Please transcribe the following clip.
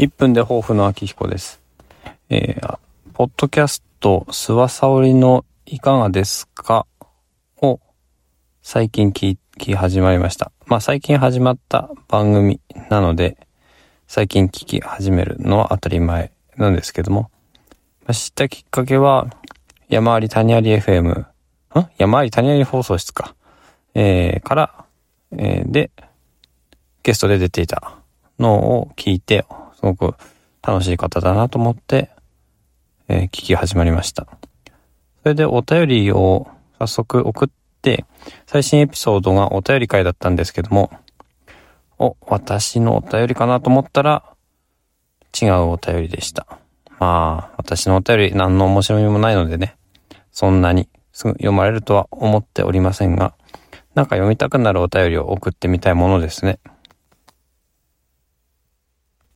1分で抱負の秋彦です。えー、ポッドキャスト、諏訪沙織のいかがですか？を最近聞き始まりました。まあ最近始まった番組なので、最近聞き始めるのは当たり前なんですけども、まあ、知ったきっかけは、山あり谷あり FM、ん？山あり谷あり放送室か。えー、から、えー、で、ゲストで出ていたのを聞いて、すごく楽しい方だなと思って、えー、聞き始まりました。それでお便りを早速送って、最新エピソードがお便り会だったんですけども、お、私のお便りかなと思ったら、違うお便りでした。まあ、私のお便り何の面白みもないのでね、そんなにすぐ読まれるとは思っておりませんが、なんか読みたくなるお便りを送ってみたいものですね。